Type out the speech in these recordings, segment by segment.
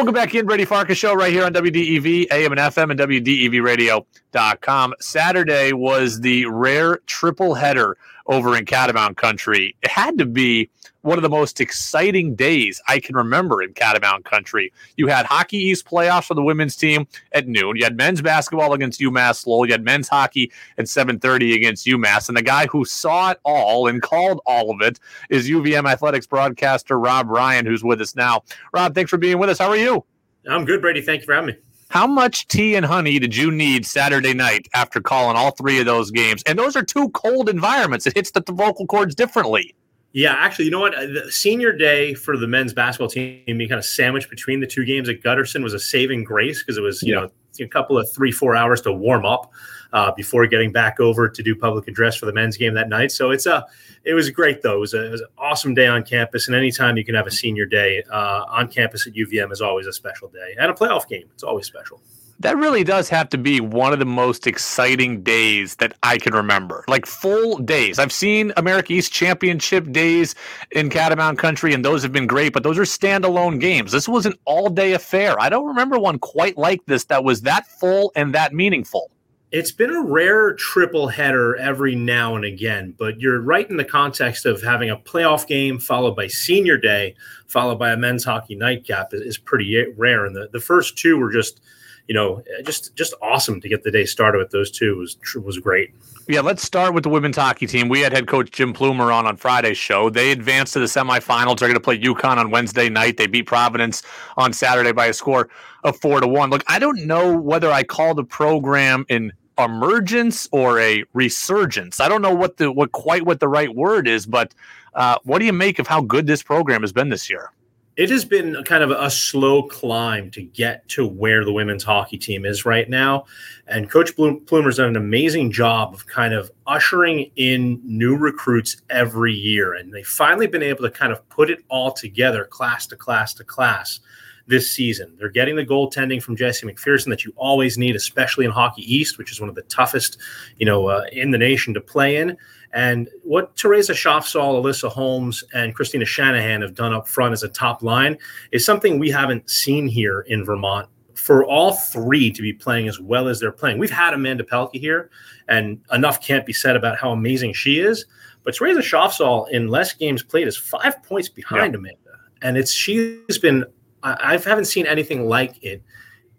Welcome back in, Brady Farkas Show, right here on WDEV, AM and FM, and WDEVradio.com. Saturday was the rare triple header over in Catamount Country. It had to be one of the most exciting days I can remember in Catamount Country. You had Hockey East playoffs for the women's team at noon. You had men's basketball against UMass Lowell. You had men's hockey at 7:30 against UMass. And the guy who saw it all and called all of it is UVM athletics broadcaster Rob Ryan, who's with us now. Rob, thanks for being with us. How are you? I'm good, Brady. Thank you for having me. How much tea and honey did you need Saturday night after calling all three of those games? And those are two cold environments. It hits the vocal cords differently. Yeah, actually, you know what? The senior day for the men's basketball team being kind of sandwiched between the two games at Gutterson was a saving grace because it was, you yeah. know, a couple of three, four hours to warm up uh, before getting back over to do public address for the men's game that night. So it's a, it was great though. It was, a, it was an awesome day on campus, and anytime you can have a senior day uh, on campus at UVM is always a special day, and a playoff game. It's always special that really does have to be one of the most exciting days that I can remember. Like full days. I've seen America East Championship days in Catamount Country, and those have been great, but those are standalone games. This was an all day affair. I don't remember one quite like this that was that full and that meaningful. It's been a rare triple header every now and again, but you're right in the context of having a playoff game followed by senior day, followed by a men's hockey nightcap is, pretty rare. And the, the first two were just – you know, just just awesome to get the day started with those two was was great. Yeah, let's start with the women's hockey team. We had head coach Jim Plumer on on Friday's show. They advanced to the semifinals. They're going to play UConn on Wednesday night. They beat Providence on Saturday by a score of four to one. Look, I don't know whether I call the program an emergence or a resurgence. I don't know what the what quite what the right word is, but uh, what do you make of how good this program has been this year? it has been kind of a slow climb to get to where the women's hockey team is right now. And Coach Plumer's done an amazing job of kind of ushering in new recruits every year. And they've finally been able to kind of put it all together, class to class to class, this season. They're getting the goaltending from Jessie McPherson that you always need, especially in Hockey East, which is one of the toughest, you know, uh, in the nation to play in. And what Theresa Schafzahl, Alyssa Holmes, and Kristina Shanahan have done up front as a top line is something we haven't seen here in Vermont for all three to be playing as well as they're playing. We've had Amanda Pelkey here, and enough can't be said about how amazing she is. But Theresa Schafzahl in less games played is five points behind yeah. Amanda. And it's she's been I, I haven't seen anything like it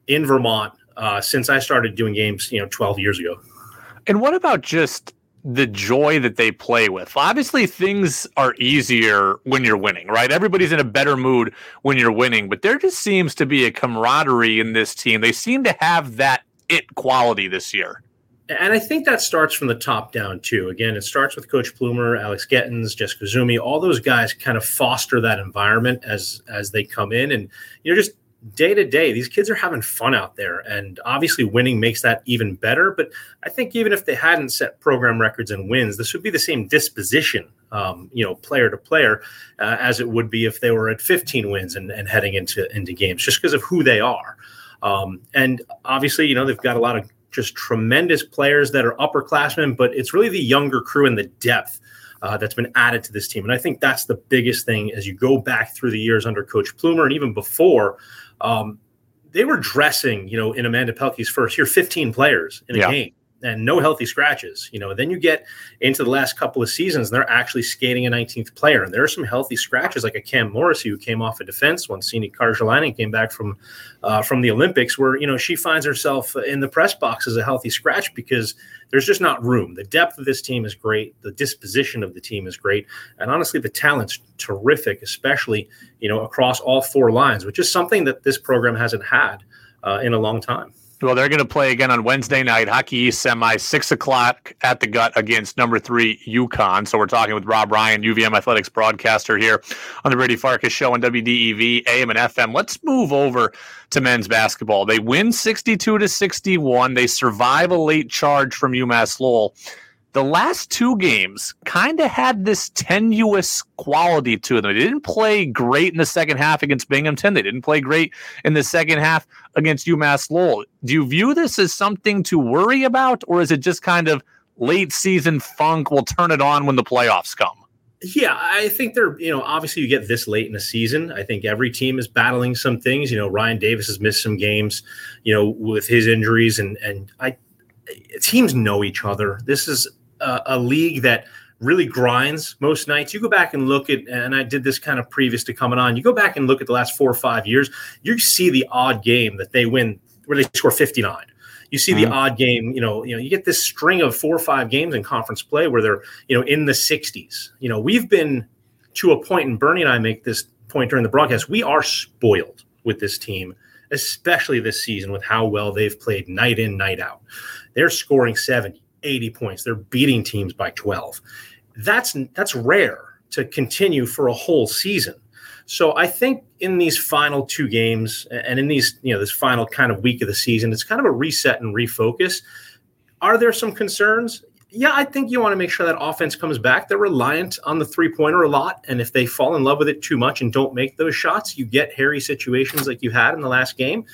in Vermont uh, since I started doing games, you know, 12 years ago. And what about just the joy that they play with. Obviously, things are easier when you're winning, right? Everybody's in a better mood when you're winning, but there just seems to be a camaraderie in this team. They seem to have that it quality this year. And I think that starts from the top down too. Again, it starts with Coach Plumer, Alex Gettins, Jessica Koizumi. All those guys kind of foster that environment as as they come in, and you know, just day to day, these kids are having fun out there. And obviously, winning makes that even better. But I think even if they hadn't set program records and wins, this would be the same disposition, um, you know, player to player, uh, as it would be if they were at 15 wins and, and heading into, into games, just because of who they are. Um, and obviously, you know, they've got a lot of just tremendous players that are upperclassmen, but it's really the younger crew and the depth. Uh, that's been added to this team. And I think that's the biggest thing as you go back through the years under Coach Plumer and even before um, they were dressing, you know, in Amanda Pelkey's first year, 15 players in a yeah. game and no healthy scratches. You know, then you get into the last couple of seasons, and they're actually skating a 19th player, and there are some healthy scratches, like a Cam Morrissey who came off a defense when Sini Karjalainen came back from uh, from the Olympics, where you know she finds herself in the press box as a healthy scratch because there's just not room. The depth of this team is great, the disposition of the team is great, and honestly, the talent's terrific, especially you know across all four lines, which is something that this program hasn't had uh, in a long time. Well, they're going to play again on Wednesday night, Hockey East semi, six o'clock at the gut against number three UConn. So we're talking with Rob Ryan, UVM athletics broadcaster here on the Brady Farkas show on WDEV, AM and FM. Let's move over to men's basketball. They win 62 to 61. They survive a late charge from UMass Lowell the last two games kind of had this tenuous quality to them. They didn't play great in the second half against Binghamton. They didn't play great in the second half against UMass Lowell. Do you view this as something to worry about, or is it just kind of late season funk? We'll turn it on when the playoffs come. Yeah, I think they're, you know, obviously you get this late in the season. I think every team is battling some things. You know, Ryan Davis has missed some games, you know, with his injuries and and I teams know each other. This is a, a league that really grinds most nights. You go back and look at, and I did this kind of previous to coming on. You go back and look at the last four or five years, you see the odd game that they win where they score 59. You see the mm-hmm. odd game, you know, you know, you get this string of four or five games in conference play where they're, you know, in the 60s. You know, we've been to a point, and Bernie and I make this point during the broadcast, we are spoiled with this team, especially this season with how well they've played night in, night out. They're scoring 70, 80 points. They're beating teams by 12. That's that's rare to continue for a whole season. So I think in these final two games and in these, you know, this final kind of week of the season, it's kind of a reset and refocus. Are there some concerns? Yeah, I think you want to make sure that offense comes back. They're reliant on the three pointer a lot. And if they fall in love with it too much and don't make those shots, you get hairy situations like you had in the last game.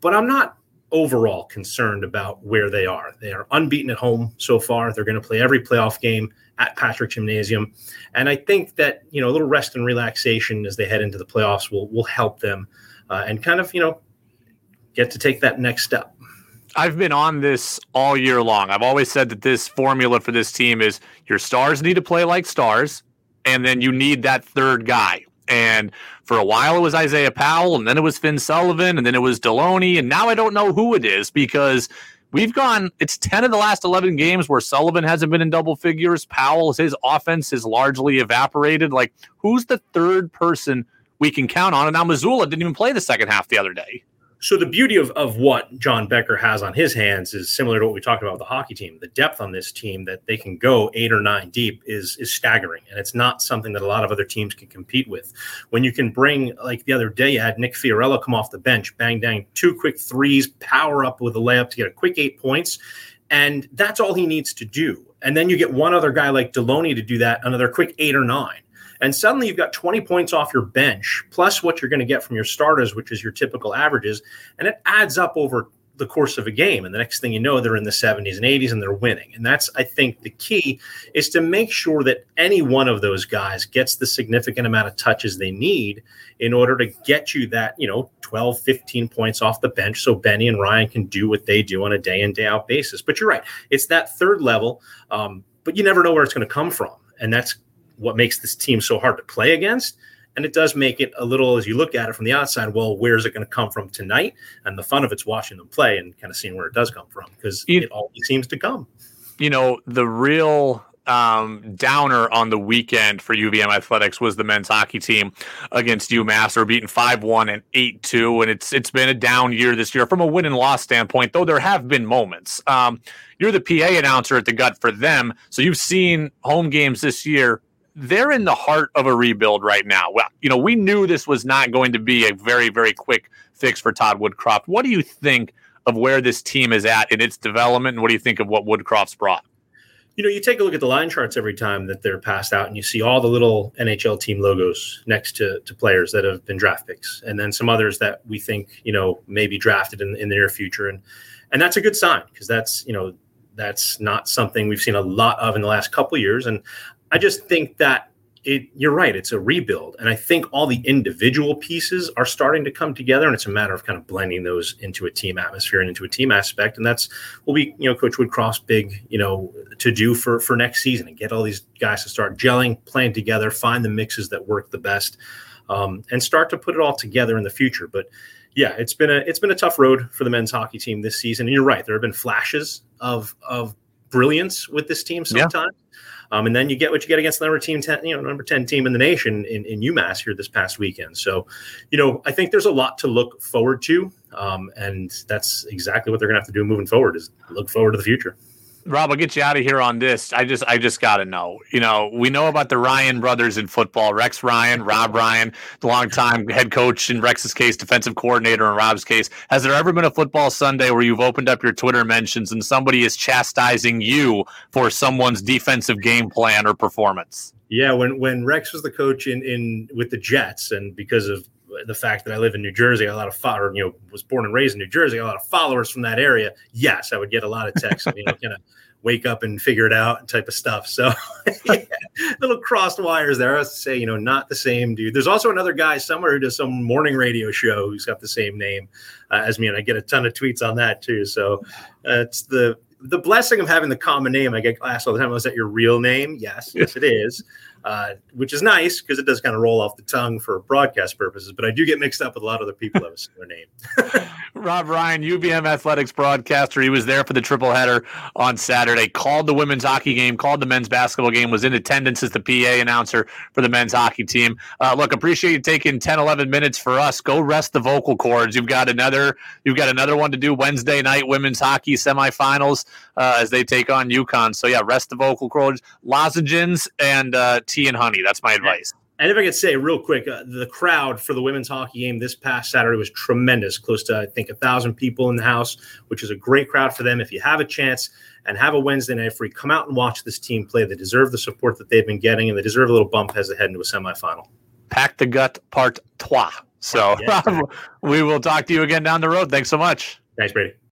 But I'm not overall concerned about where they are. They are unbeaten at home so far. They're going to play every playoff game at Patrick Gymnasium. And I think that, you know, a little rest and relaxation as they head into the playoffs will will help them uh, and kind of, you know, get to take that next step. I've been on this all year long. I've always said that this formula for this team is your stars need to play like stars, and then you need that third guy. And for a while it was Isaiah Powell, and then it was Finn Sullivan, and then it was Delonte, and now I don't know who it is because we've gone it's 10 of the last 11 games where sullivan hasn't been in double figures. Powell his offense has largely evaporated. Like who's the third person we can count on? And now Mazzulla didn't even play the second half the other day so the beauty of, of what John Becker has on his hands is similar to what we talked about with the hockey team. The depth on this team that they can go eight or nine deep is is staggering, and it's not something that a lot of other teams can compete with. When you can bring like the other day, you had Nick Fiorillo come off the bench, bang dang, two quick threes, power up with a layup to get a quick eight points, and that's all he needs to do. And then you get one other guy like Delonte to do that, another quick eight or nine and suddenly you've got 20 points off your bench, plus what you're going to get from your starters, which is your typical averages. And it adds up over the course of a game. And the next thing you know, they're in the 70s and 80s and they're winning. And that's, I think, the key is to make sure that any one of those guys gets the significant amount of touches they need in order to get you that, you know, 12, 15 points off the bench so Benny and Ryan can do what they do on a day in, day out basis. But you're right. It's that third level, um, but you never know where it's going to come from. And that's what makes this team so hard to play against. And it does make it a little, as you look at it from the outside, well, where's it going to come from tonight? And the fun of it's watching them play and kind of seeing where it does come from because it always seems to come. You know, the real um, downer on the weekend for UVM athletics was the men's hockey team against UMass. They're beaten five one and eight two, and it's it's been a down year this year from a win and loss standpoint. Though there have been moments. Um, you're the PA announcer at the gut for them, so you've seen home games this year they're in the heart of a rebuild right now. Well, you know, we knew this was not going to be a very, very quick fix for Todd Woodcroft. What do you think of where this team is at in its development, and what do you think of what Woodcroft's brought? You know, you take a look at the line charts every time that they're passed out, and you see all the little NHL team logos next to, to players that have been draft picks, and then some others that we think you know may be drafted in, in the near future, and and that's a good sign because that's you know that's not something we've seen a lot of in the last couple years. And I just think that it, you're right. It's a rebuild, and I think all the individual pieces are starting to come together, and it's a matter of kind of blending those into a team atmosphere and into a team aspect, and that's will be you know Coach Woodcroft's big you know to do for for next season and get all these guys to start gelling, playing together, find the mixes that work the best, um, and start to put it all together in the future. But yeah, it's been a it's been a tough road for the men's hockey team this season, and you're right. There have been flashes of of brilliance with this team sometimes. Yeah um, and then you get what you get against the number team, 10, you know, number 10 team in the nation in, in UMass here this past weekend. So, you know, I think there's a lot to look forward to. Um, and that's exactly what they're going to have to do moving forward is look forward to the future. Rob, I'll get you out of here on this. I just I just gotta know. You know, we know about the Ryan brothers in football, Rex Ryan, Rob Ryan, the longtime head coach in Rex's case, defensive coordinator in Rob's case. Has there ever been a football Sunday where you've opened up your Twitter mentions and somebody is chastising you for someone's defensive game plan or performance? Yeah, when when Rex was the coach in in with the Jets and because of the fact that I live in New Jersey, a lot of or, you know was born and raised in New Jersey, a lot of followers from that area. Yes, I would get a lot of texts. you know, kind of wake up and figure it out type of stuff. So yeah, little crossed wires there. I was to say, you know, not the same dude. There's also another guy somewhere who does some morning radio show who's got the same name uh, as me, and I get a ton of tweets on that too. So uh, it's the the blessing of having the common name. I get asked all the time, "Was that your real name?" Yes, yes, it is uh, which is nice because it does kind of roll off the tongue for broadcast purposes. But I do get mixed up with a lot of other people that have a similar name. Rob Ryan, UVM athletics broadcaster. He was there for the triple header on Saturday. Called the women's hockey game. Called the men's basketball game. Was in attendance as the PA announcer for the men's hockey team. Uh, look, appreciate you taking 10, 11 minutes for us. Go rest the vocal cords. You've got another. You've got another one to do Wednesday night women's hockey semifinals uh, as they take on UConn. So yeah, rest the vocal cords, lozenges, and uh, tea and honey. That's my advice. And if I could say real quick, uh, the crowd for the women's hockey game this past Saturday was tremendous. Close to I think a thousand people in the house, which is a great crowd for them. If you have a chance and have a Wednesday night free, come out and watch this team play. They deserve the support that they've been getting, and they deserve a little bump as they head into a semifinal. Pack the gut, part trois. So yeah, we will talk to you again down the road. Thanks so much. Thanks, Brady.